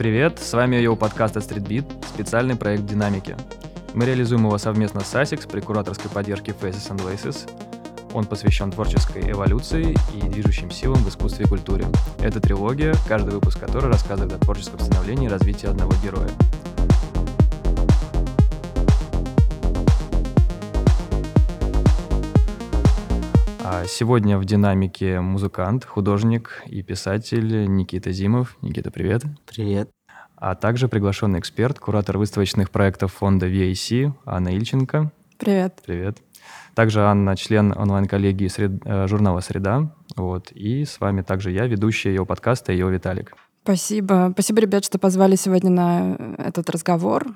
Привет, с вами его подкаст от StreetBeat, специальный проект «Динамики». Мы реализуем его совместно с ASICS при кураторской поддержке Faces and Laces. Он посвящен творческой эволюции и движущим силам в искусстве и культуре. Это трилогия, каждый выпуск которой рассказывает о творческом становлении и развитии одного героя. Сегодня в динамике музыкант, художник и писатель Никита Зимов. Никита, привет. Привет. А также приглашенный эксперт, куратор выставочных проектов фонда VAC Анна Ильченко. Привет. Привет. Также Анна, член онлайн-коллегии сред... Э, журнала «Среда». Вот. И с вами также я, ведущий ее подкаста, ее Виталик. Спасибо. Спасибо, ребят, что позвали сегодня на этот разговор.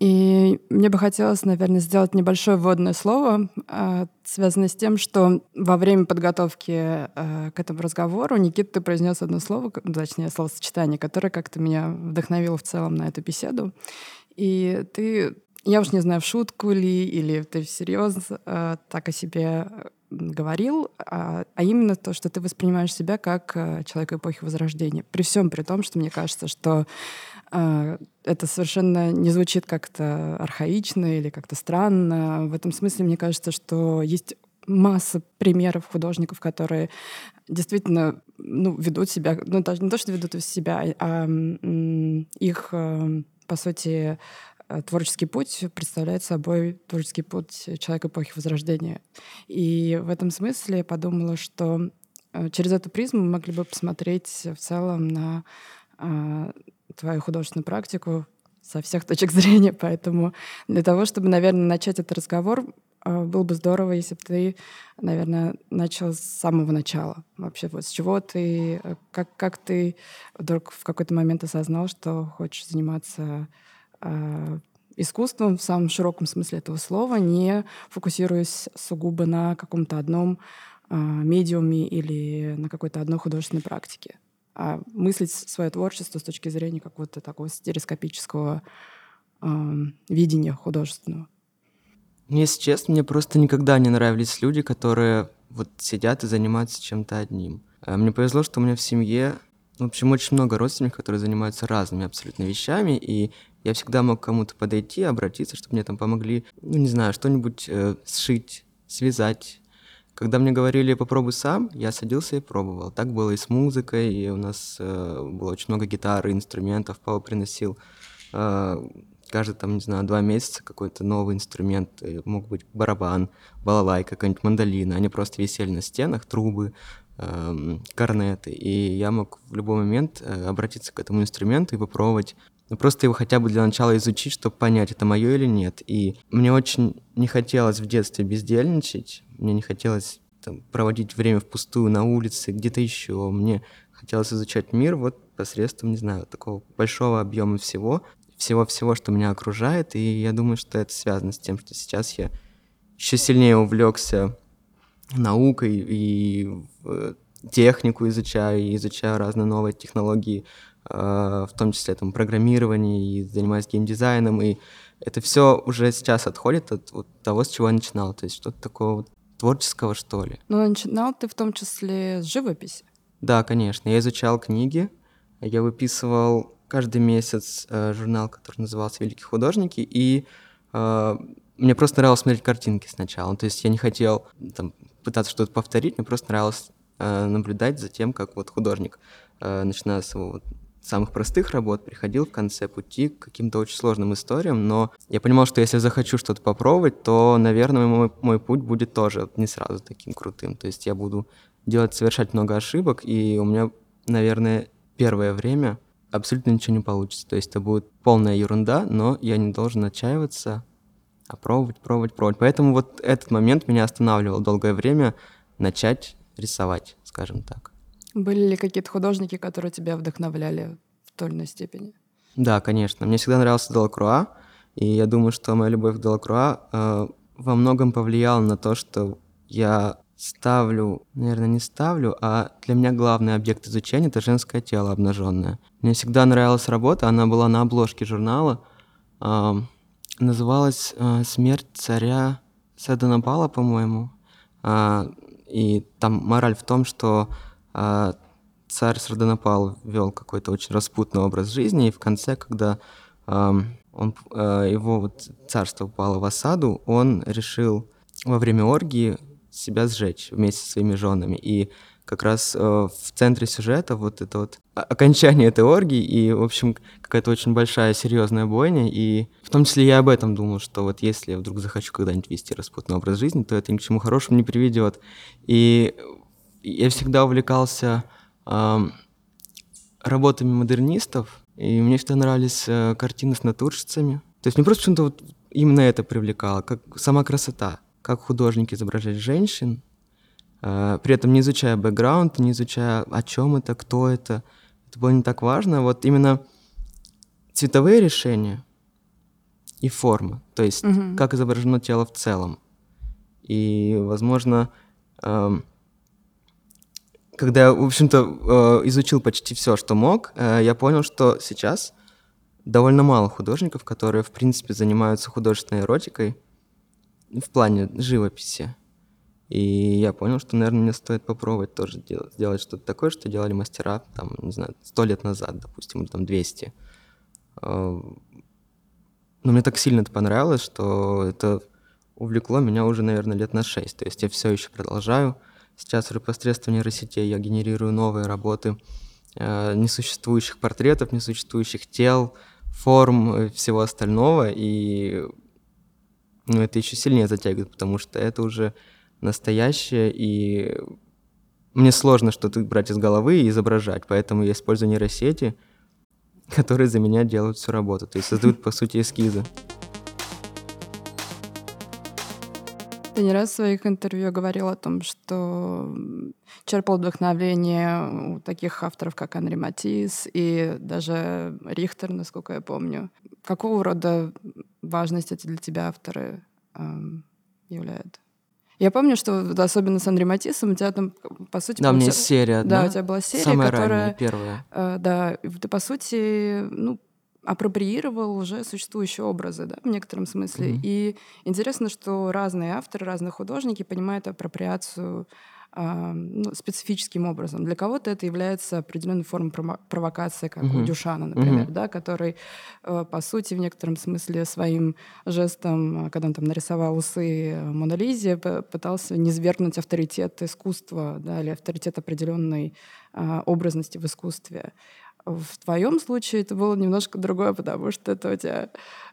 И мне бы хотелось, наверное, сделать небольшое вводное слово, э, связанное с тем, что во время подготовки э, к этому разговору Никита ты произнес одно слово, точнее, словосочетание, которое как-то меня вдохновило в целом на эту беседу. И ты, я уж не знаю, в шутку ли, или ты всерьез э, так о себе говорил, а, а именно то, что ты воспринимаешь себя как э, человек эпохи Возрождения. При всем при том, что мне кажется, что э, это совершенно не звучит как-то архаично или как-то странно. В этом смысле мне кажется, что есть масса примеров художников, которые действительно ну, ведут себя, ну даже не то, что ведут себя, а их, э, по сути, творческий путь представляет собой творческий путь человека эпохи Возрождения. И в этом смысле я подумала, что э, через эту призму мы могли бы посмотреть в целом на э, твою художественную практику со всех точек зрения. Поэтому для того, чтобы, наверное, начать этот разговор, было бы здорово, если бы ты, наверное, начал с самого начала. Вообще, вот с чего ты, как, как ты вдруг в какой-то момент осознал, что хочешь заниматься Э, искусством в самом широком смысле этого слова, не фокусируясь сугубо на каком-то одном э, медиуме или на какой-то одной художественной практике, а мыслить свое творчество с точки зрения какого-то такого стереоскопического э, видения художественного. Если честно, мне просто никогда не нравились люди, которые вот сидят и занимаются чем-то одним. Э, мне повезло, что у меня в семье в общем, очень много родственников, которые занимаются разными абсолютно вещами, и я всегда мог кому-то подойти, обратиться, чтобы мне там помогли, ну, не знаю, что-нибудь э, сшить, связать. Когда мне говорили «попробуй сам», я садился и пробовал. Так было и с музыкой, и у нас э, было очень много гитары, инструментов. Папа приносил э, каждый, там, не знаю, два месяца какой-то новый инструмент. Э, мог быть барабан, балалайка, какая-нибудь мандолина. Они просто висели на стенах, трубы, э, корнеты. И я мог в любой момент э, обратиться к этому инструменту и попробовать ну, просто его хотя бы для начала изучить, чтобы понять, это мое или нет. И мне очень не хотелось в детстве бездельничать, мне не хотелось там, проводить время впустую на улице, где-то еще. Мне хотелось изучать мир вот посредством, не знаю, такого большого объема всего, всего-всего, что меня окружает. И я думаю, что это связано с тем, что сейчас я еще сильнее увлекся наукой и технику изучаю, и изучаю разные новые технологии Э, в том числе там программирование и занимаюсь геймдизайном, и это все уже сейчас отходит от вот, того, с чего я начинал, то есть что-то такого вот творческого, что ли. Но начинал ты в том числе с живописи? Да, конечно. Я изучал книги, я выписывал каждый месяц э, журнал, который назывался «Великие художники», и э, мне просто нравилось смотреть картинки сначала. То есть я не хотел там, пытаться что-то повторить, мне просто нравилось э, наблюдать за тем, как вот художник, э, начиная с его вот, самых простых работ приходил в конце пути к каким-то очень сложным историям, но я понимал, что если захочу что-то попробовать, то, наверное, мой, мой путь будет тоже не сразу таким крутым. То есть я буду делать, совершать много ошибок, и у меня, наверное, первое время абсолютно ничего не получится. То есть это будет полная ерунда, но я не должен отчаиваться, а пробовать, пробовать, пробовать. Поэтому вот этот момент меня останавливал долгое время начать рисовать, скажем так. Были ли какие-то художники, которые тебя вдохновляли в той или иной степени? Да, конечно. Мне всегда нравился Делакруа, и я думаю, что моя любовь к Делакруа э, во многом повлияла на то, что я ставлю, наверное, не ставлю, а для меня главный объект изучения — это женское тело обнаженное. Мне всегда нравилась работа, она была на обложке журнала, э, называлась э, «Смерть царя Саданабала», по-моему. Э, и там мораль в том, что а, царь Сардонапал вел какой-то очень распутный образ жизни, и в конце, когда эм, он, э, его вот царство упало в осаду, он решил во время оргии себя сжечь вместе со своими женами. И как раз э, в центре сюжета вот это вот окончание этой оргии и, в общем, какая-то очень большая серьезная бойня. И в том числе я об этом думал, что вот если я вдруг захочу когда-нибудь вести распутный образ жизни, то это ни к чему хорошему не приведет. И я всегда увлекался э, работами модернистов, и мне всегда нравились э, картины с натурщицами. То есть мне просто почему-то вот именно это привлекало, как сама красота, как художники изображать женщин, Э, при этом не изучая бэкграунд, не изучая, о чем это, кто это. Это было не так важно. Вот именно цветовые решения и формы, то есть угу. как изображено тело в целом. И, возможно, эм, когда я, в общем-то, э, изучил почти все, что мог, э, я понял, что сейчас довольно мало художников, которые, в принципе, занимаются художественной эротикой в плане живописи. И я понял, что, наверное, мне стоит попробовать тоже делать, сделать что-то такое, что делали мастера, там, не знаю, сто лет назад, допустим, или там 200. А, но мне так сильно это понравилось, что это увлекло меня уже, наверное, лет на шесть. То есть я все еще продолжаю. Сейчас посредством нейросетей я генерирую новые работы э, несуществующих портретов, несуществующих тел, форм, всего остального. И ну, это еще сильнее затягивает, потому что это уже настоящее, и мне сложно что-то брать из головы и изображать, поэтому я использую нейросети, которые за меня делают всю работу, то есть создают, по сути, эскизы. Ты не раз в своих интервью говорил о том, что черпал вдохновение у таких авторов, как Анри Матис и даже Рихтер, насколько я помню. Какого рода важность эти для тебя авторы эм, являют? Я помню, что особенно с Андреем Матисом у тебя там, по сути... Да, у меня есть серия одна. Да, у тебя была серия, Самая которая... ранняя, первая. Э, да, ты, по сути, ну, апроприировал уже существующие образы, да, в некотором смысле. Mm-hmm. И интересно, что разные авторы, разные художники понимают апроприацию ну, специфическим образом. Для кого-то это является определенной формой провокации, как угу. у Дюшана, например, угу. да, который, э, по сути, в некотором смысле своим жестом, когда он там нарисовал усы Мона Лизе, пытался низвергнуть авторитет искусства да, или авторитет определенной а, образности в искусстве. В твоем случае это было немножко другое, потому что это у тебя,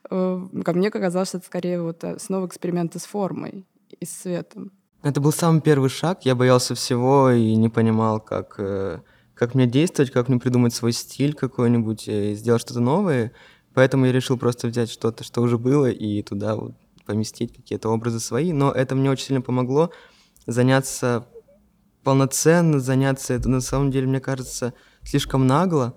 э, как мне казалось, это скорее вот э, снова эксперименты с формой и с цветом. Это был самый первый шаг. Я боялся всего и не понимал, как, э, как мне действовать, как мне придумать свой стиль какой-нибудь, и сделать что-то новое. Поэтому я решил просто взять что-то, что уже было, и туда вот поместить какие-то образы свои. Но это мне очень сильно помогло заняться полноценно, заняться, это на самом деле, мне кажется, слишком нагло,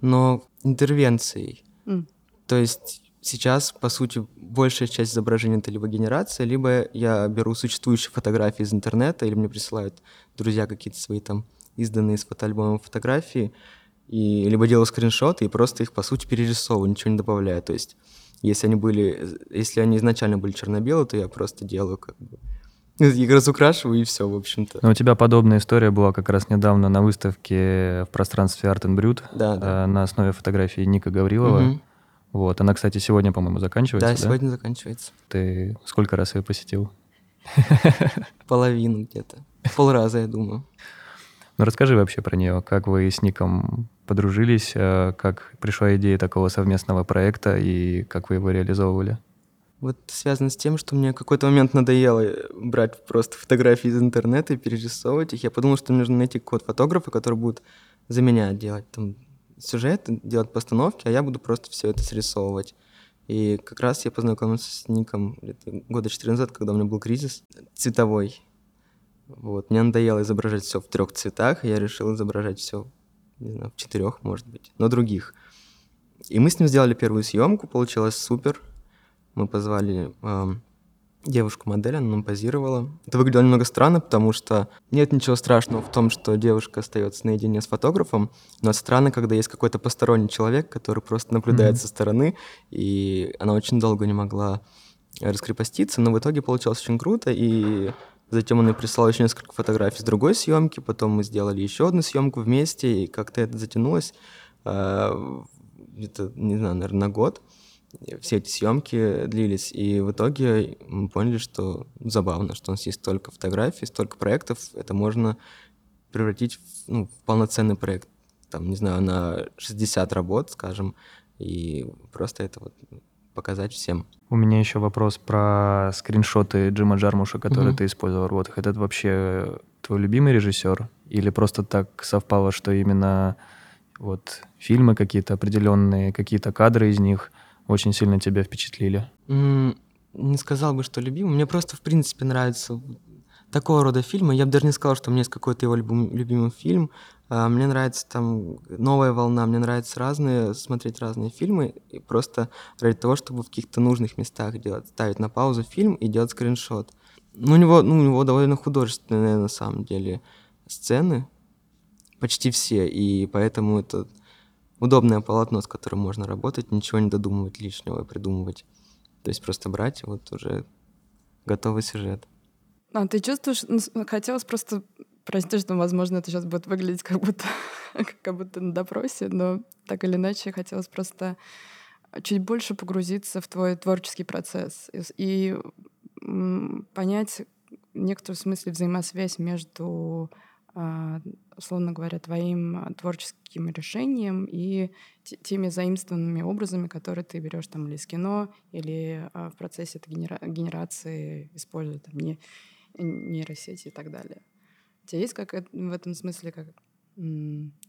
но интервенцией. Mm. То есть сейчас, по сути, большая часть изображений это либо генерация, либо я беру существующие фотографии из интернета, или мне присылают друзья какие-то свои там изданные с фотоальбомом фотографии, и либо делаю скриншоты и просто их, по сути, перерисовываю, ничего не добавляю. То есть, если они были, если они изначально были черно-белые, то я просто делаю как бы их разукрашиваю и все, в общем-то. Но у тебя подобная история была как раз недавно на выставке в пространстве Art and Brut да, да. Э, на основе фотографии Ника Гаврилова. Угу. Вот, она, кстати, сегодня, по-моему, заканчивается. Да, да, сегодня заканчивается. Ты сколько раз ее посетил? Половину где-то. Пол раза, я думаю. Ну, расскажи вообще про нее. Как вы с Ником подружились, э, как пришла идея такого совместного проекта и как вы его реализовывали? Вот связано с тем, что мне какой-то момент надоело брать просто фотографии из интернета и перерисовывать их. Я подумал, что мне нужно найти код фотографа, который будет за меня делать там сюжет, делать постановки, а я буду просто все это срисовывать. И как раз я познакомился с Ником года 4 назад, когда у меня был кризис цветовой. Вот. Мне надоело изображать все в трех цветах, и я решил изображать все, не знаю, в четырех, может быть, но других. И мы с ним сделали первую съемку, получилось супер. Мы позвали эм, девушку-модель, она нам позировала. Это выглядело немного странно, потому что нет ничего страшного в том, что девушка остается наедине с фотографом, но странно, когда есть какой-то посторонний человек, который просто наблюдает mm-hmm. со стороны, и она очень долго не могла раскрепоститься, но в итоге получилось очень круто, и Затем он мне прислал еще несколько фотографий с другой съемки, потом мы сделали еще одну съемку вместе, и как-то это затянулось э, где-то, не знаю, наверное, на год. Все эти съемки длились, и в итоге мы поняли, что забавно, что у нас есть столько фотографий, столько проектов, это можно превратить в, ну, в полноценный проект, там, не знаю, на 60 работ, скажем, и просто это вот показать всем. У меня еще вопрос про скриншоты Джима Джармуша, которые Мгм. ты использовал в работах. Это вообще твой любимый режиссер? Или просто так совпало, что именно вот фильмы какие-то определенные, какие-то кадры из них очень сильно тебя впечатлили? Не сказал бы, что любимый. Мне просто, в принципе, нравится такого рода фильмы. Я бы даже не сказал, что у меня есть какой-то его любим- любимый фильм. А, Мне нравится там новая волна, мне нравится разные, смотреть разные фильмы. И просто ради того, чтобы в каких-то нужных местах делать, ставить на паузу фильм и делать скриншот. Ну, у него, ну, у него довольно художественные, на самом деле, сцены. Почти все. И поэтому это удобное полотно, с которым можно работать, ничего не додумывать лишнего и придумывать. То есть просто брать вот уже готовый сюжет. А ты чувствуешь, ну, хотелось просто, прости, что, возможно, это сейчас будет выглядеть как будто, как будто на допросе, но так или иначе хотелось просто чуть больше погрузиться в твой творческий процесс и, и, понять в некотором смысле взаимосвязь между, условно говоря, твоим а, творческим решением и те- теми заимствованными образами, которые ты берешь там или из кино, или а, в процессе этой генера- генерации используя там не, нейросети и так далее. У тебя есть как в этом смысле, как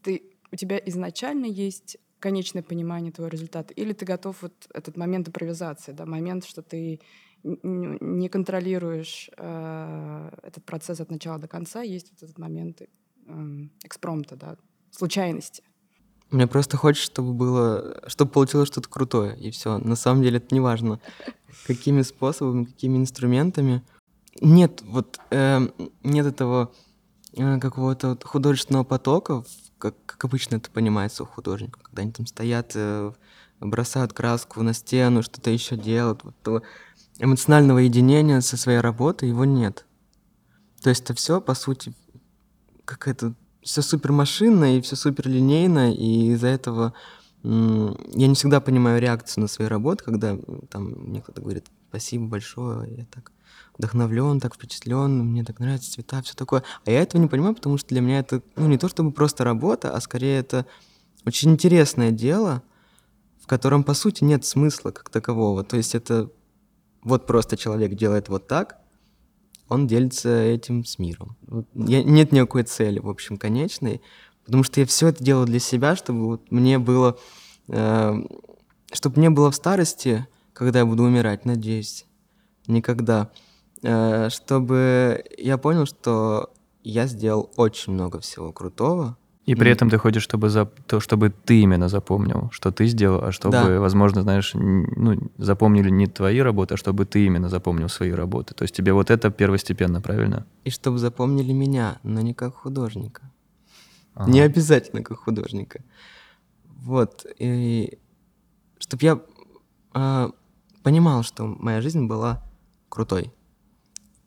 ты, у тебя изначально есть конечное понимание твоего результата, или ты готов вот этот момент импровизации, да, момент, что ты не контролируешь э, этот процесс от начала до конца, есть вот этот момент эм, экспромта, да, случайности. Мне просто хочется, чтобы было, чтобы получилось что-то крутое, и все. На самом деле это не важно, какими способами, какими инструментами. Нет, вот эм, нет этого э, какого-то вот художественного потока, в- как, как обычно это понимается у художников, когда они там стоят, э, бросают краску на стену, что-то еще делают. Вот эмоционального единения со своей работой его нет. То есть это все, по сути, какая-то все супер машинно и все супер линейно, и из-за этого я не всегда понимаю реакцию на свои работы, когда там мне кто-то говорит спасибо большое, я так вдохновлен, так впечатлен, мне так нравятся цвета, все такое. А я этого не понимаю, потому что для меня это ну, не то чтобы просто работа, а скорее это очень интересное дело, в котором, по сути, нет смысла как такового. То есть это вот просто человек делает вот так, он делится этим с миром. Я- нет никакой цели, в общем, конечной, потому что я все это делаю для себя, чтобы вот мне было, чтобы мне было в старости, когда я буду умирать, надеюсь, никогда, э, чтобы я понял, что я сделал очень много всего крутого, И при этом ты хочешь, чтобы, за... то, чтобы ты именно запомнил, что ты сделал, а чтобы, Да. возможно, знаешь, ну, запомнили не твои работы, а чтобы ты именно запомнил свои работы. То есть тебе вот это первостепенно, правильно? и чтобы запомнили меня, но не как художника. Ага. Не обязательно как художника. Вот. И чтобы я а, понимал, что моя жизнь была крутой,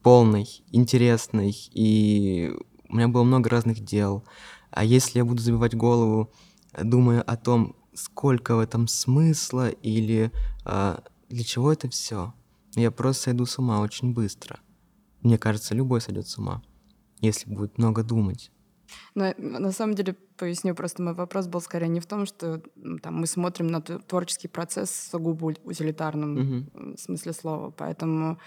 полной, интересной, и у меня было много разных дел. А если я буду забивать голову, э, думая о том, сколько в этом смысла или а, для чего это все, я просто сойду с ума очень быстро. Мне кажется, любой сойдет с ума, если будет много думать. На, на самом деле, поясню, просто мой вопрос был скорее не в том, что там, мы смотрим на творческий процесс сугубо утилитарном Мгм. м, смысле слова. Поэтому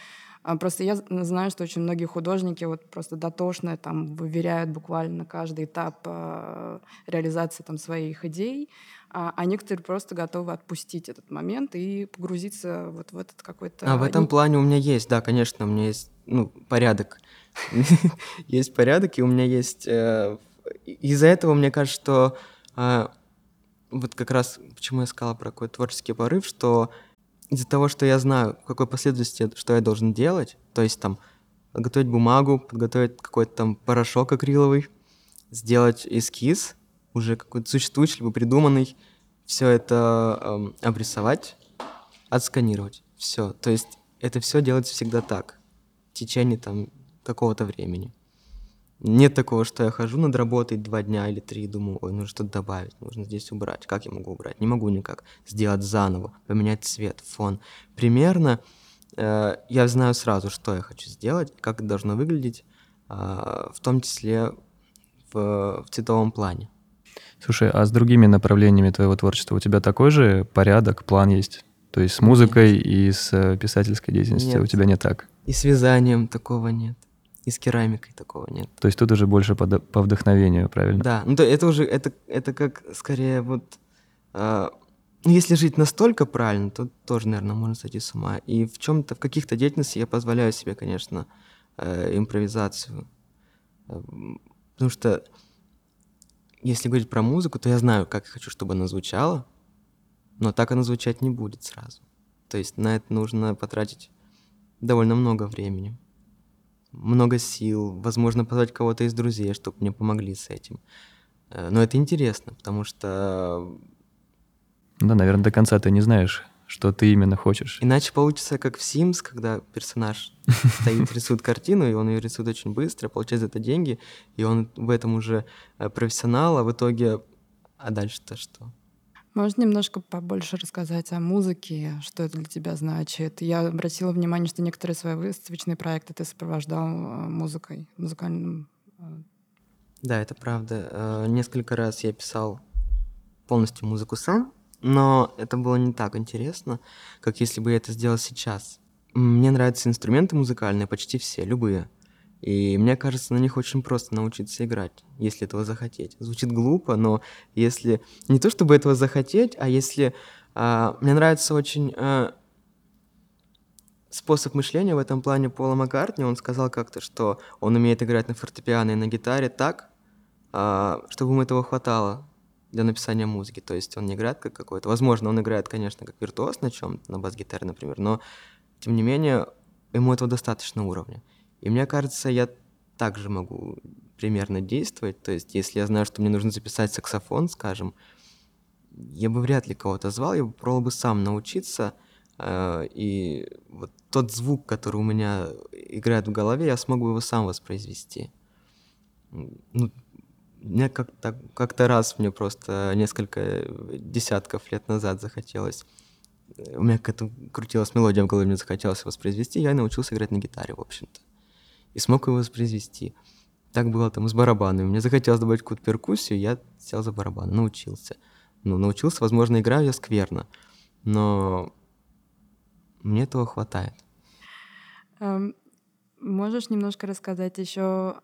просто я знаю, что очень многие художники вот просто дотошно там выверяют буквально каждый этап а, реализации там своих идей, а, а некоторые просто готовы отпустить этот момент и погрузиться вот в этот какой-то... А в этом не- плане у меня есть, да, конечно, у меня есть, ну, порядок. Есть порядок, и у меня есть... э, Из-за этого мне кажется, что а, вот как раз почему я сказала про какой творческий порыв, что из-за того, что я знаю, в какой последовательности что я должен делать, то есть там подготовить бумагу, подготовить какой-то там порошок акриловый, сделать эскиз, уже какой-то существующий, либо придуманный, все это эм, обрисовать, отсканировать. Все. То есть это все делается всегда так. В течение там какого-то времени. Нет такого, что я хожу над работой два дня или три и думаю, ой, нужно что-то добавить, нужно здесь убрать. Как я могу убрать? Не могу никак. Сделать заново, поменять цвет, фон. Примерно э, я знаю сразу, что я хочу сделать, как это должно выглядеть, э, в том числе в, в цветовом плане. Слушай, а с другими направлениями твоего творчества у тебя такой же порядок, план есть? То есть с музыкой нет. и с э, писательской деятельностью нет. у тебя не так? И с вязанием такого нет. И с керамикой такого нет. То есть тут уже больше по, по вдохновению, правильно? Да, ну то это уже, это, это как скорее вот... Э, если жить настолько правильно, то тоже, наверное, можно сойти с ума. И в чем-то, в каких-то деятельностях я позволяю себе, конечно, э, импровизацию. Потому что если говорить про музыку, то я знаю, как я хочу, чтобы она звучала, но так она звучать не будет сразу. То есть на это нужно потратить довольно много времени много сил, возможно, позвать кого-то из друзей, чтобы мне помогли с этим. Э, но это интересно, потому что... Да, наверное, до конца ты не знаешь, что ты именно хочешь. Иначе получится, как в Sims, когда персонаж стоит, рисует картину, и он ее рисует очень быстро, получает за это деньги, и он в этом уже э, профессионал, а в итоге... А дальше-то что? Можно немножко побольше рассказать о музыке, что это для тебя значит? Я обратила внимание, что некоторые свои выставочные проекты ты сопровождал э, музыкой, музыкальным. Э. Да, это правда. Э, несколько раз я писал полностью музыку сам, но это было не так интересно, как если бы я это сделал сейчас. Мне нравятся инструменты музыкальные, почти все, любые. И мне кажется, на них очень просто научиться играть, если этого захотеть. Звучит глупо, но если... Не то чтобы этого захотеть, а если... А, мне нравится очень а, способ мышления в этом плане Пола Маккартни. Он сказал как-то, что он умеет играть на фортепиано и на гитаре так, а, чтобы ему этого хватало для написания музыки. То есть он не играет как какой-то... Возможно, он играет, конечно, как виртуоз на чем-то, на бас-гитаре, например, но, тем не менее, ему этого достаточно уровня. И мне кажется, я также могу примерно действовать. То есть, если я знаю, что мне нужно записать саксофон, скажем, я бы вряд ли кого-то звал, я бы пробовал бы сам научиться. Э, и вот тот звук, который у меня играет в голове, я смогу его сам воспроизвести. Ну, мне как-то, как-то раз мне просто несколько десятков лет назад захотелось у меня какая-то крутилась мелодия в голове, мне захотелось воспроизвести, я научился играть на гитаре, в общем-то и смог его воспроизвести. Так было там с барабанами. Мне захотелось добавить какую-то перкуссию, я сел за барабан, научился. Ну, научился, возможно, играю я скверно, но мне этого хватает. Um, можешь немножко рассказать еще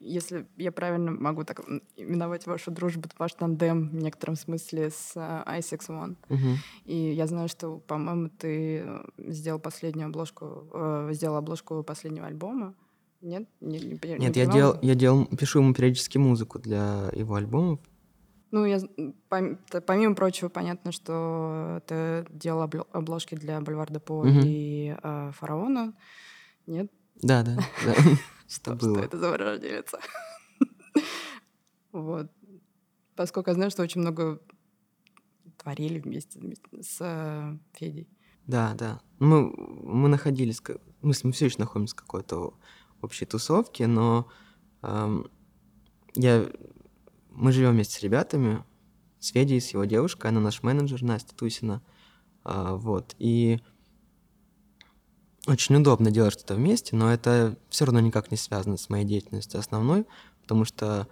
если я правильно могу так именовать вашу дружбу, ваш тандем в некотором смысле с iSix One. Uh-huh. И я знаю, что, по-моему, ты э, сделал последнюю обложку, э, сделал обложку последнего альбома. Нет? Не, не, не Нет, я делал, я делал, пишу ему периодически музыку для его альбомов. Ну, я, помимо прочего, понятно, что ты делал обложки для Бульварда По uh-huh. и э, Фараона. Нет? Да, да, да. Что, было. что это за вырожденец? вот. Поскольку я знаю, что очень много творили вместе, вместе с э, Федей. Да, да. Мы, мы находились, мы, мы все еще находимся в какой-то общей тусовке, но эм, я, мы живем вместе с ребятами, с Федей, с его девушкой, она наш менеджер, Настя Тусина. Э, вот. И очень удобно делать что-то вместе, но это все равно никак не связано с моей деятельностью основной, потому что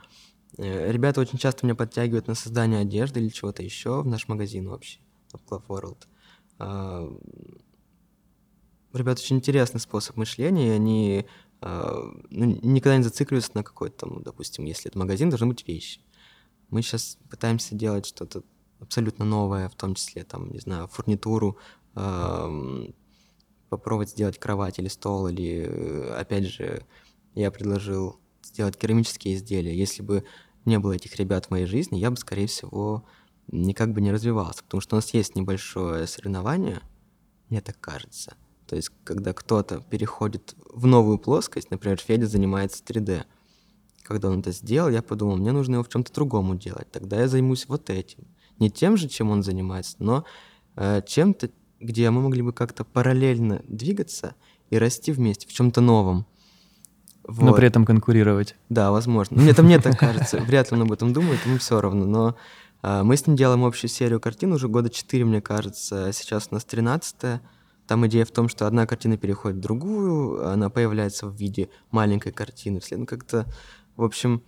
э, ребята очень часто меня подтягивают на создание одежды или чего-то еще в наш магазин общий, в Club World. А, ребята очень интересный способ мышления, и они а, ну, никогда не зацикливаются на какой-то, ну, допустим, если это магазин, должны быть вещи. Мы сейчас пытаемся делать что-то абсолютно новое, в том числе, там, не знаю, фурнитуру, попробовать сделать кровать или стол, или, э, опять же, я предложил сделать керамические изделия. Если бы не было этих ребят в моей жизни, я бы, скорее всего, никак бы не развивался, потому что у нас есть небольшое соревнование, мне так кажется. То есть, когда кто-то переходит в новую плоскость, например, Федя занимается 3D. Когда он это сделал, я подумал, мне нужно его в чем-то другому делать. Тогда я займусь вот этим. Не тем же, чем он занимается, но э, чем-то, где мы могли бы как-то параллельно двигаться и расти вместе в чем-то новом. Но Вот. при этом конкурировать. Да, возможно. Мне там мне так кажется. Вряд ли он об этом думает, ему все равно. Но а, мы с ним делаем общую серию картин уже года 4, мне кажется. Сейчас у нас 13 Там идея в том, что одна картина переходит в другую, она появляется в виде маленькой картины. Ну, как-то, в общем,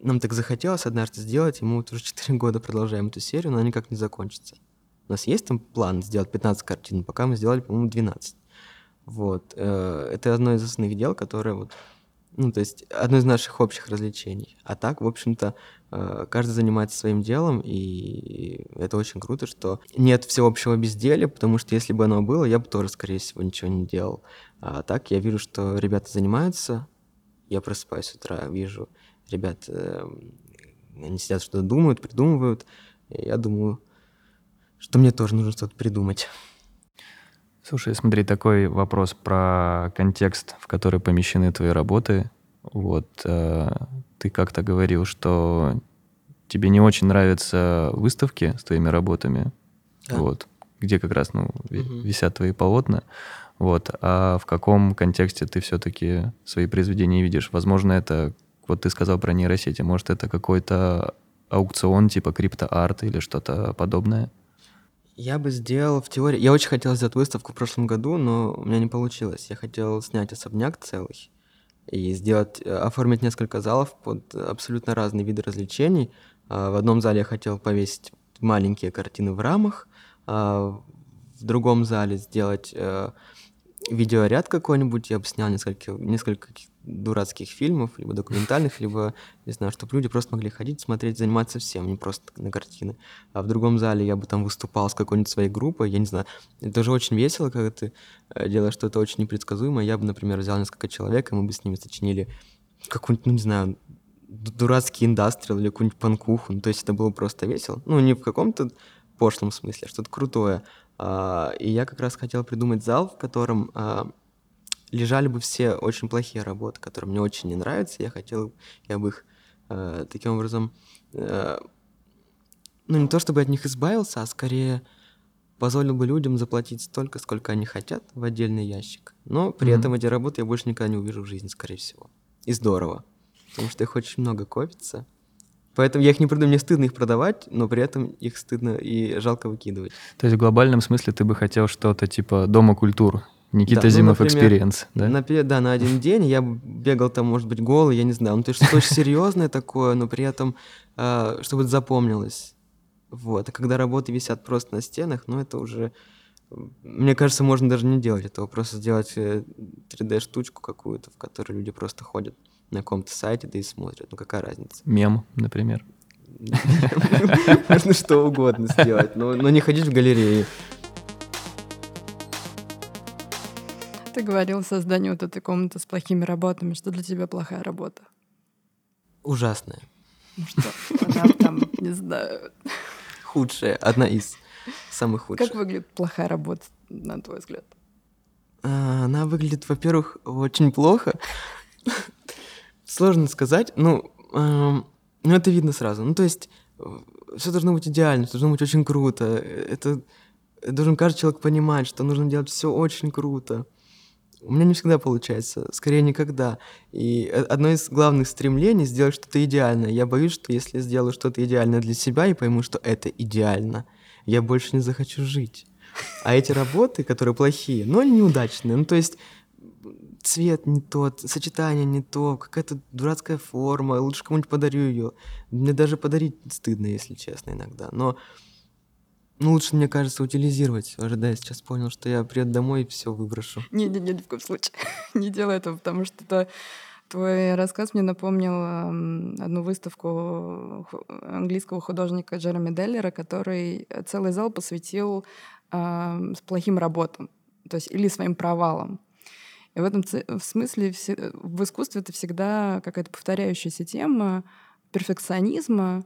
нам так захотелось однажды сделать, и мы вот уже 4 года продолжаем эту серию, но она никак не закончится. У нас есть там план сделать 15 картин, пока мы сделали, по-моему, 12. Вот. э, Это одно из основных дел, которое вот ну, то есть одно из наших общих развлечений. А так, в общем-то, э, каждый занимается своим делом, и это очень круто, что нет всеобщего безделия, потому что если бы оно было, я бы тоже, скорее всего, ничего не делал. А так я вижу, что ребята занимаются, я просыпаюсь с утра, вижу ребят, э, они сидят, что-то думают, придумывают, я думаю, что мне тоже нужно что-то придумать. Слушай, смотри, такой вопрос про контекст, в который помещены твои работы. Вот э, ты как-то говорил, что тебе не очень нравятся выставки с твоими работами, Да. вот, где как раз ну, Мгм. висят твои полотна. Вот, а в каком контексте ты все-таки свои произведения видишь? Возможно, это, вот ты сказал про нейросети, может, это какой-то аукцион типа криптоарт или что-то подобное? Я бы сделал в теории... Я очень хотел сделать выставку в прошлом году, но у меня не получилось. Я хотел снять особняк целый и сделать, э, оформить несколько залов под абсолютно разные виды развлечений. А, В одном зале я хотел повесить маленькие картины в рамах, а в другом зале сделать э, видеоряд какой-нибудь, я бы снял несколько, несколько дурацких фильмов, либо документальных, либо, не знаю, чтобы люди просто могли ходить, смотреть, заниматься всем, не просто на картины. А в другом зале я бы там выступал с какой-нибудь своей группой, я не знаю. Это же очень весело, когда ты э, делаешь что-то очень непредсказуемое. Я бы, например, взял несколько человек, и мы бы с ними сочинили какой-нибудь, ну, не знаю, ду- дурацкий индастриал или какую-нибудь панкуху. Ну, то есть это было просто весело. Ну, не в каком-то пошлом смысле, а что-то крутое. А, и я как раз хотел придумать зал, в котором а, лежали бы все очень плохие работы, которые мне очень не нравятся. Я хотел, я бы их э, таким образом, э, ну не то чтобы от них избавился, а скорее позволил бы людям заплатить столько, сколько они хотят в отдельный ящик. Но при Мгм. этом эти работы я больше никогда не увижу в жизни, скорее всего. И здорово, потому что их очень много копится. Поэтому я их не продаю, мне стыдно их продавать, но при этом их стыдно и жалко выкидывать. То есть в глобальном смысле ты бы хотел что-то типа Дома культур, Никита Да, ну, Зимов например, Experience, да? На, да, на один день я бегал там, может быть, голый, я не знаю. Ну, то есть что-то очень серьезное такое, но при этом, э, чтобы это запомнилось. Вот. А когда работы висят просто на стенах, ну, это уже... Мне кажется, можно даже не делать этого, просто сделать э, 3D-штучку какую-то, в которой люди просто ходят на каком-то сайте, да и смотрят. Ну, какая разница? Мем, например. Можно что угодно сделать, но, но не ходить в галереи. Ты говорил о создании вот этой комнаты с плохими работами. Что для тебя плохая работа? Ужасная. Ну что, она там, не знаю. Худшая. Одна из самых худших. Как выглядит плохая работа, на твой взгляд? А, Она выглядит, во-первых, очень плохо. Сложно сказать. Ну, ну, это видно сразу. Ну, то есть, все должно быть идеально, всё должно быть очень круто. Это это должен каждый человек понимать, что нужно делать все очень круто. У меня не всегда получается, скорее никогда. И э- одно из главных стремлений сделать что-то идеальное. Я боюсь, что если я сделаю что-то идеальное для себя и пойму, что это идеально, я больше не захочу жить. А эти работы, которые плохие, но они неудачные, ну то есть цвет не тот, сочетание не то, какая-то дурацкая форма, лучше кому-нибудь подарю ее. Мне даже подарить стыдно, если честно, иногда. Но ну, лучше, мне кажется, утилизировать. Уже да, я сейчас понял, что я приеду домой и все выброшу. Не-не-не, ни в коем случае. Не делай этого, потому что это Твой рассказ мне напомнил эм, одну выставку английского художника Джереми Деллера, который целый зал посвятил эм, с плохим работам, то есть или своим провалам. И в этом в смысле в искусстве это всегда какая-то повторяющаяся тема перфекционизма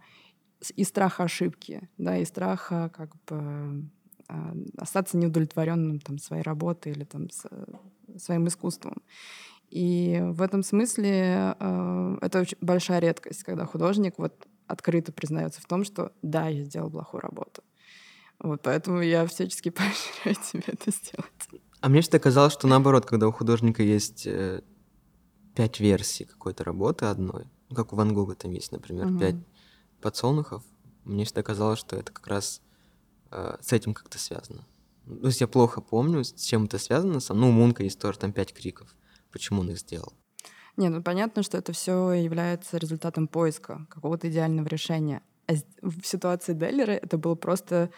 и страха ошибки, да, и страха как бы а, остаться неудовлетворенным там своей работой или там с- своим искусством. И в этом смысле э, это очень большая редкость, когда художник вот открыто признается в том, что да, я сделал плохую работу. Вот поэтому я всячески поощряю тебя это сделать. А мне всегда казалось, что наоборот, когда у художника есть э, пять версий какой-то работы одной, ну, как у Ван Гога там есть, например, Мгм. пять подсолнухов, мне всегда казалось, что это как раз э, с этим как-то связано. То есть я плохо помню, с чем это связано. Сам. Ну, у Мунка есть тоже там пять криков. Почему он их сделал? Не, ну понятно, что это все является результатом поиска какого-то идеального решения. А в ситуации Деллера это было просто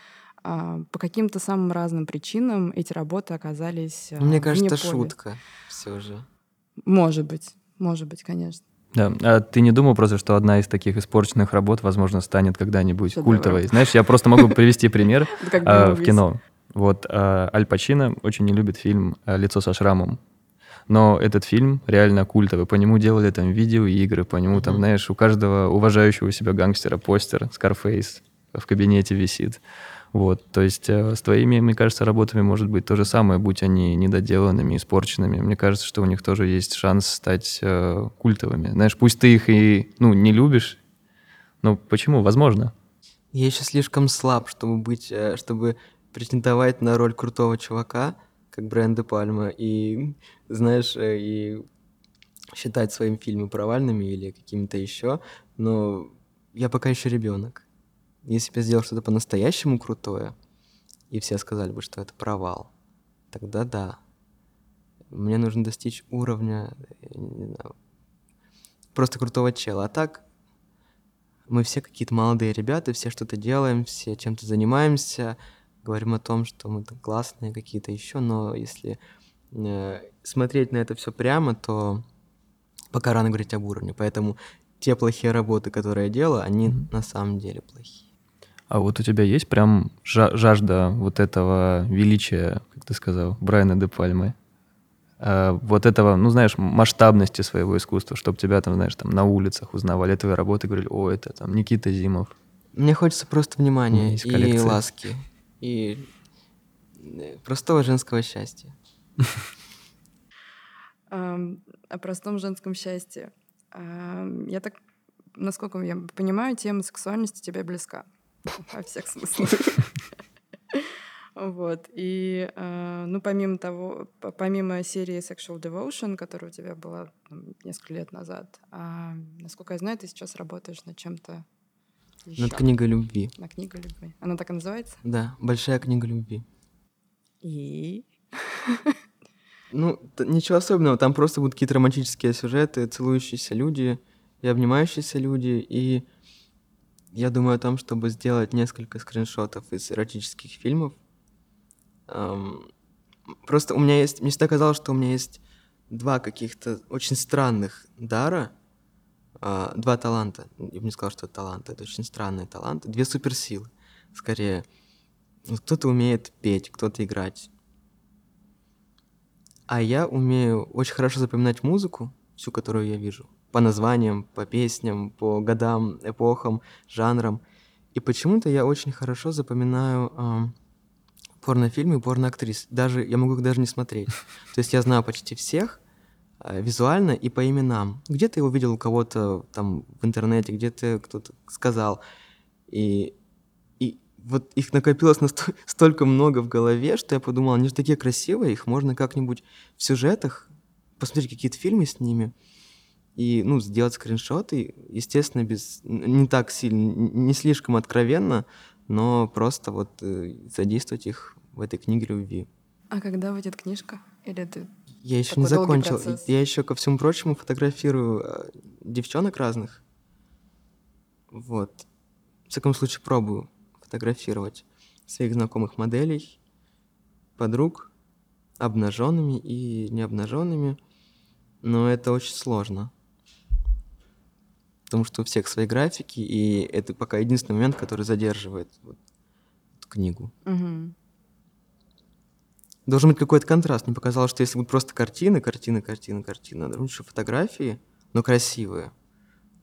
а, по каким-то самым разным причинам эти работы оказались. а, Мне кажется, шутка все же. Может быть, может быть, конечно. Да, а ты не думал просто, что одна из таких испорченных работ, возможно, станет когда-нибудь Шедевром. культовой? Знаешь, я просто могу привести пример а, в кино. Вот а, Аль Пачино очень не любит фильм а, «Лицо со шрамом». Но этот фильм реально культовый. По нему делали там видеоигры, по нему там, знаешь, у каждого уважающего себя гангстера постер Scarface в кабинете висит. Вот, то есть э, с твоими, мне кажется, работами может быть то же самое, будь они недоделанными, испорченными. Мне кажется, что у них тоже есть шанс стать э, культовыми. Знаешь, пусть ты их и, ну, не любишь, но почему? Возможно. Я еще слишком слаб, чтобы быть, э, чтобы претендовать на роль крутого чувака, как Брайан де Пальма, и, знаешь, э, и считать свои фильмы провальными или какими-то еще, но я пока еще ребенок. Если бы я сделал что-то по-настоящему крутое, и все сказали бы, что это провал, тогда да. Мне нужно достичь уровня, не знаю, просто крутого чела. А так, мы все какие-то молодые ребята, все что-то делаем, все чем-то занимаемся, говорим о том, что мы классные какие-то еще, но если э, смотреть на это все прямо, то пока рано говорить об уровне. Поэтому те плохие работы, которые я делаю, они Мгм. на самом деле плохие. А вот у тебя есть прям жа- жажда вот этого величия, как ты сказал, Брайана де Пальмы? А, вот этого, ну, знаешь, масштабности своего искусства, чтобы тебя там, знаешь, там на улицах узнавали твои работы, говорили, о, это там Никита Зимов. Мне хочется просто внимания и ласки, и э, простого женского счастья. О простом женском счастье. Я так, насколько я понимаю, тема сексуальности тебе близка. Во всех смыслах. Вот. И, э, ну, помимо того, помимо серии Sexual Devotion, которая у тебя была там, несколько лет назад, а, насколько я знаю, ты сейчас работаешь над чем-то Над ещё. книгой любви. На книга любви. Она так и называется? Да, большая книга любви. И... Ну, ничего особенного, там просто будут какие-то романтические сюжеты, целующиеся люди и обнимающиеся люди, и я думаю о том, чтобы сделать несколько скриншотов из эротических фильмов. Ам, просто у меня есть, мне всегда казалось, что у меня есть два каких-то очень странных дара, а, два таланта. Я бы не сказал, что это таланты, это очень странные таланты, две суперсилы, скорее. Вот Кто-то умеет петь, кто-то играть. А я умею очень хорошо запоминать музыку, всю, которую я вижу. По названиям, по песням, по годам, эпохам, жанрам. И почему-то я очень хорошо запоминаю ам, порнофильмы и порноактрис. Даже, я могу их даже не смотреть. То есть я знаю почти всех а, визуально и по именам. Где-то я увидел у кого-то там в интернете, где-то кто-то сказал. И, и вот их накопилось насто- столько много в голове, что я подумал, они же такие красивые, их можно как-нибудь в сюжетах посмотреть какие-то фильмы с ними и, ну, сделать скриншоты, естественно, без, не так сильно, не слишком откровенно, но просто вот э, задействовать их в этой книге любви. А когда выйдет книжка? Или ты... Я еще не закончил. процесс. Я еще ко всему прочему фотографирую э, девчонок разных. Вот. В всяком случае, пробую фотографировать своих знакомых моделей, подруг, обнаженными и необнаженными. Но это очень сложно. Потому что у всех свои графики, и это пока единственный момент, который задерживает вот эту книгу. Мгм. Должен быть какой-то контраст. Мне показалось, что если будут просто картины, картины, картины, картины, еще фотографии, но красивые.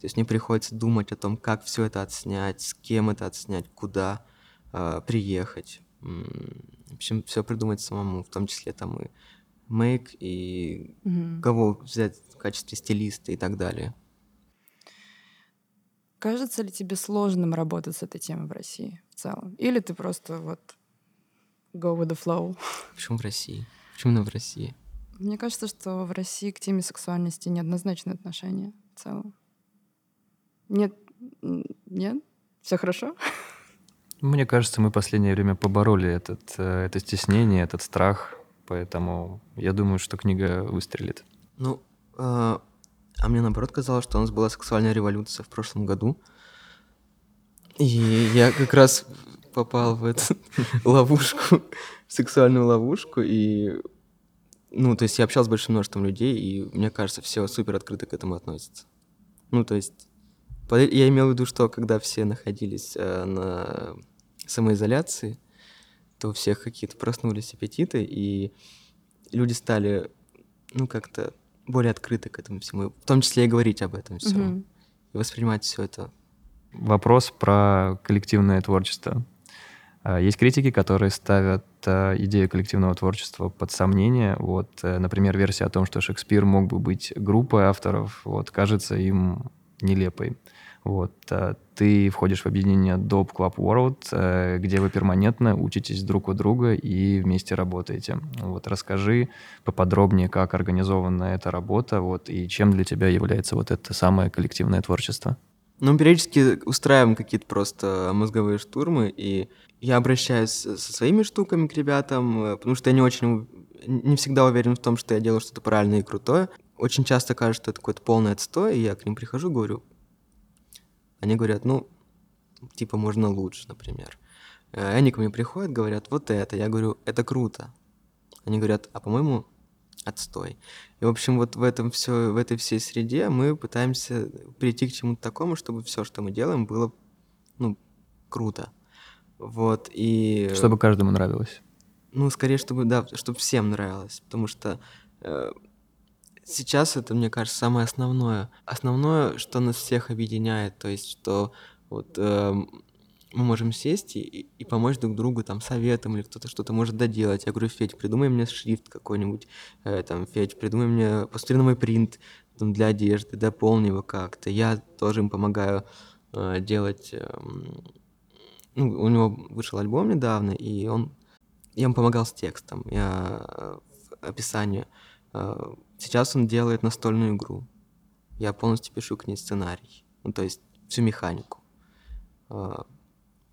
То есть мне приходится думать о том, как все это отснять, с кем это отснять, куда а, приехать. В общем, все придумать самому, в том числе там и мейк, и Мгм. кого взять в качестве стилиста и так далее. Кажется ли тебе сложным работать с этой темой в России в целом? Или ты просто вот go with the flow? Почему в России? Почему именно в России? Мне кажется, что в России к теме сексуальности неоднозначное отношение в целом. Нет, нет, все хорошо. Мне кажется, мы в последнее время побороли этот, э, это стеснение, этот страх, поэтому я думаю, что книга выстрелит. Ну, э, а мне наоборот казалось, что у нас была сексуальная революция в прошлом году. И я как раз попал в эту ловушку, в сексуальную ловушку, и ну, то есть я общался с большим множеством людей, и мне кажется, все супер открыто к этому относятся. Ну, то есть я имел в виду, что когда все находились э, на самоизоляции, то у всех какие-то проснулись аппетиты, и люди стали, ну, как-то более открыты к этому всему, в том числе и говорить об этом все, угу. и воспринимать все это. Вопрос про коллективное творчество. А, есть критики, которые ставят а, идею коллективного творчества под сомнение. Вот, э, например, версия о том, что Шекспир мог бы быть группой авторов, вот, кажется им нелепой. Вот. А, ты входишь в объединение Dope Club World, э, где вы перманентно учитесь друг у друга и вместе работаете. Вот расскажи поподробнее, как организована эта работа, вот, и чем для тебя является вот это самое коллективное творчество. Ну, периодически устраиваем какие-то просто мозговые штурмы, и я обращаюсь со своими штуками к ребятам, э, потому что я не очень, не всегда уверен в том, что я делаю что-то правильное и крутое. Очень часто кажется, что это какой-то полный отстой, и я к ним прихожу, говорю, они говорят, ну, типа, можно лучше, например. Э, они ко мне приходят, говорят, вот это. Я говорю, это круто. Они говорят, а по-моему, отстой. И, в общем, вот в этом все, в этой всей среде мы пытаемся прийти к чему-то такому, чтобы все, что мы делаем, было, ну, круто. Вот, и... Чтобы каждому нравилось. Ну, скорее, чтобы, да, чтобы всем нравилось, потому что э, сейчас это, мне кажется, самое основное. Основное, что нас всех объединяет, то есть, что вот э, мы можем сесть и, и помочь друг другу там советом, или кто-то что-то может доделать. Я говорю, Федь, придумай мне шрифт какой-нибудь, э, там, Федь, придумай мне, посмотри на мой принт там, для одежды, дополни его как-то. Я тоже им помогаю э, делать... Э, ну, у него вышел альбом недавно, и он... Я ему помогал с текстом, я э, в описании э, Сейчас он делает настольную игру. Я полностью пишу к ней сценарий. Ну, то есть всю механику. А,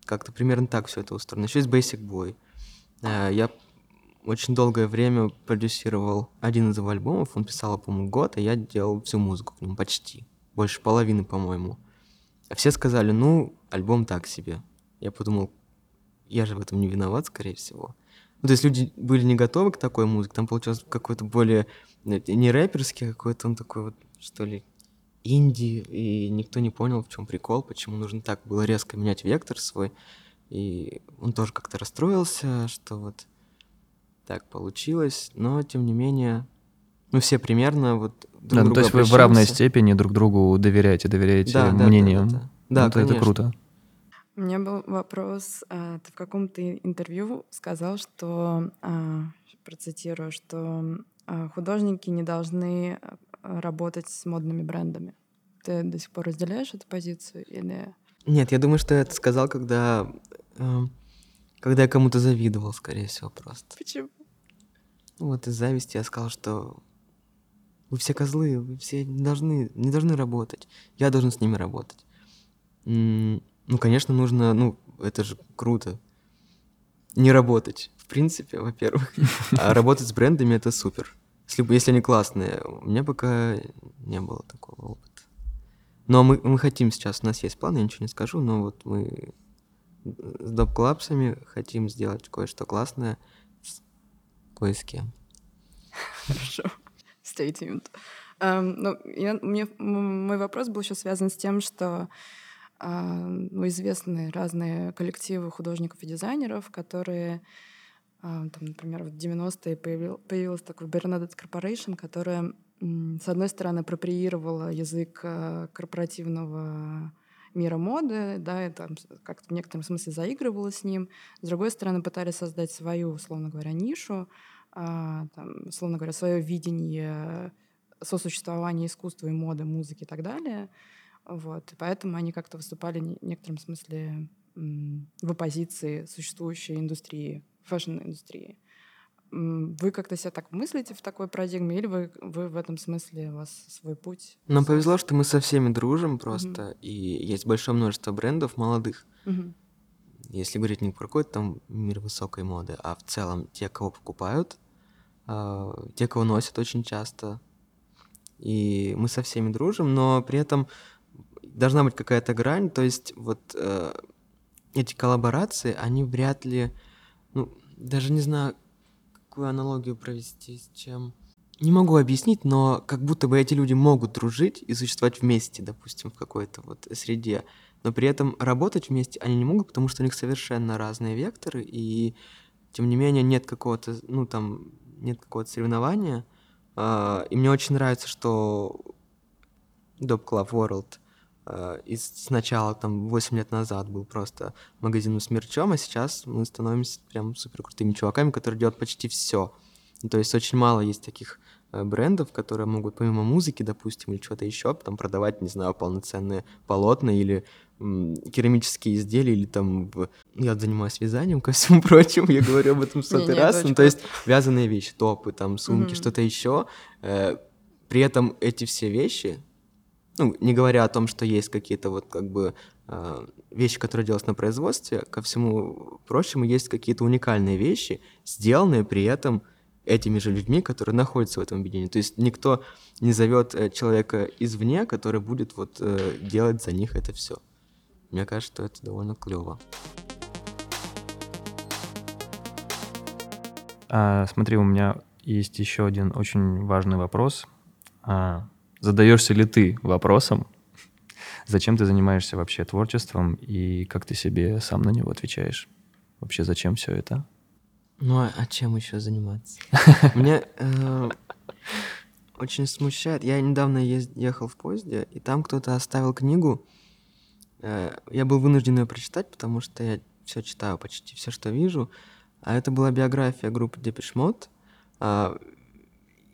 как-то примерно так все это устроено. Еще есть Basic Boy. А, я очень долгое время продюсировал один из его альбомов. Он писал, по-моему, год, а я делал всю музыку к нему почти. Больше половины, по-моему. А все сказали, ну, альбом так себе. Я подумал, я же в этом не виноват, скорее всего. Ну, то есть люди были не готовы к такой музыке, там получилось какой-то более не рэперский, а какой-то он такой вот, что ли, инди, и никто не понял, в чем прикол, почему нужно так было резко менять вектор свой. И он тоже как-то расстроился, что вот так получилось, но тем не менее мы все примерно вот друг да, то есть вы в равной степени друг другу доверяете, доверяете да, мнениям. Да, да, да. да это, это круто. У меня был вопрос. А, ты в каком-то интервью сказал, что, а, процитирую, что художники не должны а, работать с модными брендами. Ты до сих пор разделяешь эту позицию или... Нет, я думаю, что я это сказал, когда, э, когда я кому-то завидовал, скорее всего, просто. Почему? Вот из зависти я сказал, что вы все козлы, вы все не должны, не должны работать. Я должен с ними работать. ну, конечно, нужно, ну, это же круто. Не работать, в принципе, во-первых. А работать с брендами — это супер если, если они классные. У меня пока не было такого опыта. Но мы, мы хотим сейчас, у нас есть план, я ничего не скажу, но вот мы с доп-клапсами хотим сделать кое-что классное с кое с кем. Хорошо. Stay tuned. Um, ну, я, мне, мой вопрос был еще связан с тем, что uh, ну, известны разные коллективы художников и дизайнеров, которые а, там, например, в 90-е появил, появилась такой Bernadette Corporation, которая, с одной стороны, апроприировала язык э, корпоративного мира моды, да, и там как-то в некотором смысле заигрывала с ним. С другой стороны, пытались создать свою, условно говоря, нишу, а, там, условно говоря, свое видение сосуществования искусства и моды, музыки и так далее. Вот. И поэтому они как-то выступали в некотором смысле в оппозиции существующей индустрии фэшн-индустрии. Вы как-то себя так мыслите в такой парадигме, или вы, вы в этом смысле у вас свой путь? Нам повезло, что мы со всеми дружим просто, mm-hmm. и есть большое множество брендов молодых. Mm-hmm. Если говорить не про какой-то там мир высокой моды, а в целом те, кого покупают, э, те, кого носят очень часто, и мы со всеми дружим, но при этом должна быть какая-то грань, то есть вот э, эти коллаборации, они вряд ли, ну, даже не знаю, какую аналогию провести с чем. Не могу объяснить, но как будто бы эти люди могут дружить и существовать вместе, допустим, в какой-то вот среде, но при этом работать вместе они не могут, потому что у них совершенно разные векторы, и тем не менее нет какого-то, ну там, нет какого-то соревнования. Uh, и мне очень нравится, что Dope Club World uh, из сначала там 8 лет назад был просто магазином с мерчом, а сейчас мы становимся прям супер крутыми чуваками, которые делают почти все. То есть очень мало есть таких Э, брендов, которые могут помимо музыки, допустим, или чего-то еще, там продавать, не знаю, полноценные полотна или м, керамические изделия, или там... В... Я занимаюсь вязанием, ко всему прочему, я говорю об этом сотый раз. Ну, то есть вязаные вещи, топы, там, сумки, что-то еще. Э, при этом эти все вещи, ну, не говоря о том, что есть какие-то вот как бы э, вещи, которые делаются на производстве, ко всему прочему есть какие-то уникальные вещи, сделанные при этом этими же людьми, которые находятся в этом объединении. То есть никто не зовет э, человека извне, который будет вот э, делать за них это все. Мне кажется, что это довольно клево. А, смотри, у меня есть еще один очень важный вопрос. А, задаешься ли ты вопросом, зачем ты занимаешься вообще творчеством и как ты себе сам на него отвечаешь? Вообще, зачем все это? Ну а, а чем еще заниматься? Мне э, очень смущает. Я недавно ехал в поезде, и там кто-то оставил книгу. Э, я был вынужден ее прочитать, потому что я все читаю, почти все, что вижу. А это была биография группы Mode. А,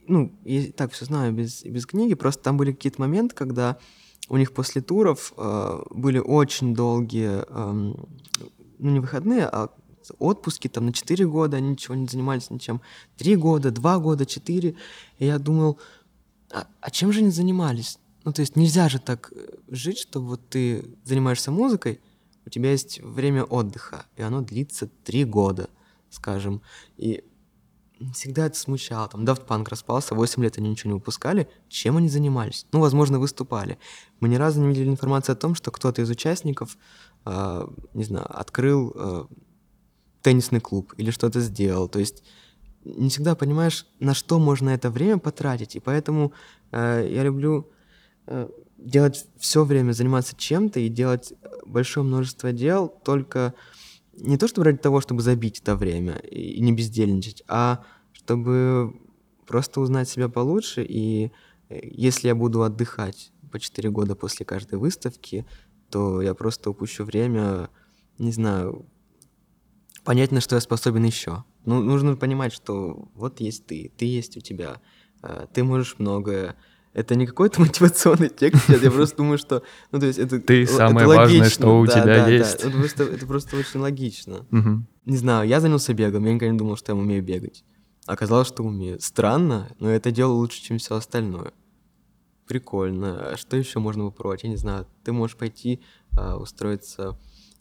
ну, я так все знаю без, без книги, просто там были какие-то моменты, когда у них после туров э, были очень долгие, э, ну не выходные, а отпуски там на 4 года, они ничего не занимались ничем. 3 года, 2 года, 4. И я думал, а, а чем же они занимались? Ну, то есть нельзя же так э, жить, что вот ты занимаешься музыкой, у тебя есть время отдыха, и оно длится 3 года, скажем. И всегда это смущало. Там Daft Punk распался, 8 лет они ничего не выпускали. Чем они занимались? Ну, возможно, выступали. Мы ни разу не видели информации о том, что кто-то из участников, э, не знаю, открыл э, теннисный клуб или что-то сделал. То есть не всегда понимаешь, на что можно это время потратить. И поэтому э, я люблю э, делать все время, заниматься чем-то и делать большое множество дел, только не то чтобы ради того, чтобы забить это время и не бездельничать, а чтобы просто узнать себя получше. И э, если я буду отдыхать по 4 года после каждой выставки, то я просто упущу время, не знаю, понять, на что я способен еще. Ну, нужно понимать, что вот есть ты, ты есть у тебя, э, ты можешь многое. Это не какой-то мотивационный текст, я просто думаю, что... Ну, то есть это Ты самое важное, что у тебя есть. Это просто, это просто очень логично. Не знаю, я занялся бегом, я никогда не думал, что я умею бегать. Оказалось, что умею. Странно, но это дело лучше, чем все остальное. Прикольно. А что еще можно попробовать? Я не знаю. Ты можешь пойти а, устроиться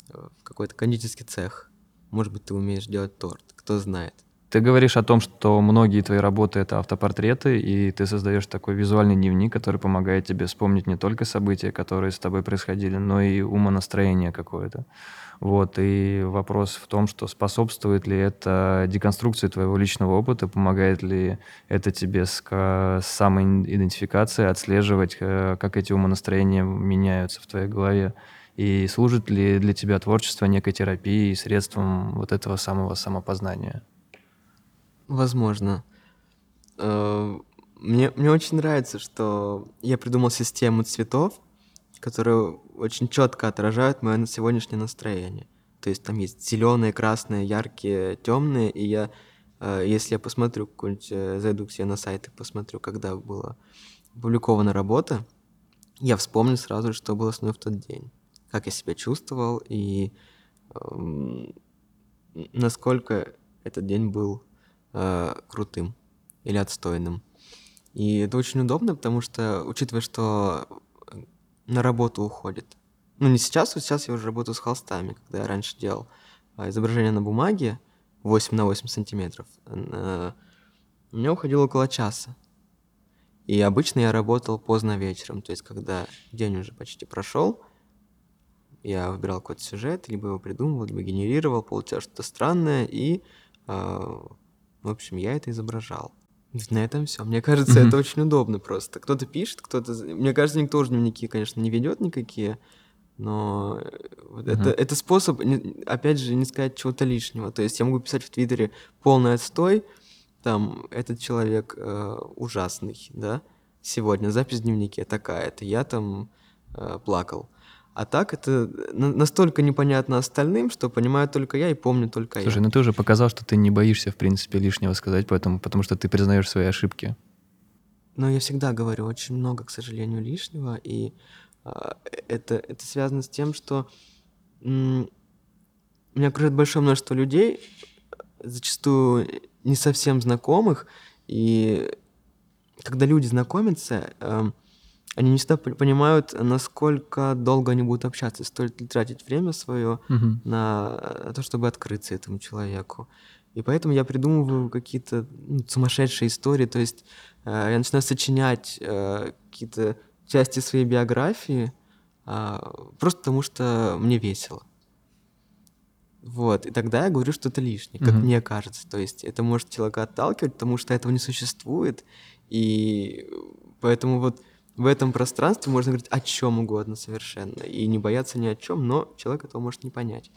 э, в какой-то кондитерский цех может быть, ты умеешь делать торт, кто знает. Ты говоришь о том, что многие твои работы — это автопортреты, и ты создаешь такой визуальный дневник, который помогает тебе вспомнить не только события, которые с тобой происходили, но и умонастроение какое-то. Вот, и вопрос в том, что способствует ли это деконструкции твоего личного опыта, помогает ли это тебе с, с самоидентификацией отслеживать, э, как эти умонастроения меняются в твоей голове. И служит ли для тебя творчество некой терапией, средством вот этого самого самопознания? Возможно. Э, мне, мне очень нравится, что я придумал систему цветов, которые очень четко отражают мое сегодняшнее настроение. То есть там есть зеленые, красные, яркие, темные, и я, э, если я посмотрю какой-нибудь, э, зайду к себе на сайт и посмотрю, когда была опубликована работа, я вспомню сразу, что было с мной в тот день как я себя чувствовал и э, насколько этот день был э, крутым или отстойным. И это очень удобно, потому что, учитывая, что на работу уходит. Ну, не сейчас, вот сейчас я уже работаю с холстами, когда я раньше делал а, изображение на бумаге 8 на 8 сантиметров. Э, у меня уходило около часа. И обычно я работал поздно вечером, то есть когда день уже почти прошел, я выбирал какой-то сюжет, либо его придумывал, либо генерировал, получалось что-то странное, и, э, в общем, я это изображал. На этом все. Мне кажется, mm-hmm. это очень удобно просто. Кто-то пишет, кто-то... Мне кажется, никто уже дневники, конечно, не ведет никакие, но mm-hmm. это, это способ, опять же, не сказать чего-то лишнего. То есть я могу писать в Твиттере полный отстой, там, этот человек э, ужасный, да, сегодня запись в дневнике такая-то, я там э, плакал. А так это настолько непонятно остальным, что понимаю только я и помню только Слушай, я. Слушай, ну ты уже показал, что ты не боишься, в принципе, лишнего сказать, поэтому, потому что ты признаешь свои ошибки. Но я всегда говорю очень много, к сожалению, лишнего, и э, это, это связано с тем, что м- меня окружает большое множество людей, зачастую не совсем знакомых, и когда люди знакомятся, э, они не всегда понимают, насколько долго они будут общаться, стоит ли тратить время свое угу. на то, чтобы открыться этому человеку. И поэтому я придумываю какие-то ну, сумасшедшие истории, то есть э, я начинаю сочинять э, какие-то части своей биографии, э, просто потому что мне весело. Вот, и тогда я говорю что-то лишнее, как mm-hmm. мне кажется. То есть это может человека отталкивать, потому что этого не существует, и поэтому вот в этом пространстве можно говорить о чем угодно совершенно, и не бояться ни о чем, но человек этого может не понять.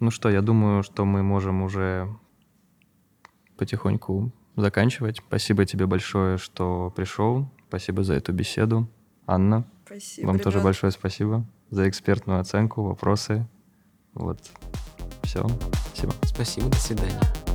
Ну что, я думаю, что мы можем уже потихоньку заканчивать. Спасибо тебе большое, что пришел. Спасибо за эту беседу. Анна, спасибо, вам ребят. тоже большое спасибо за экспертную оценку, вопросы. Вот. Все. Спасибо. Спасибо, до свидания.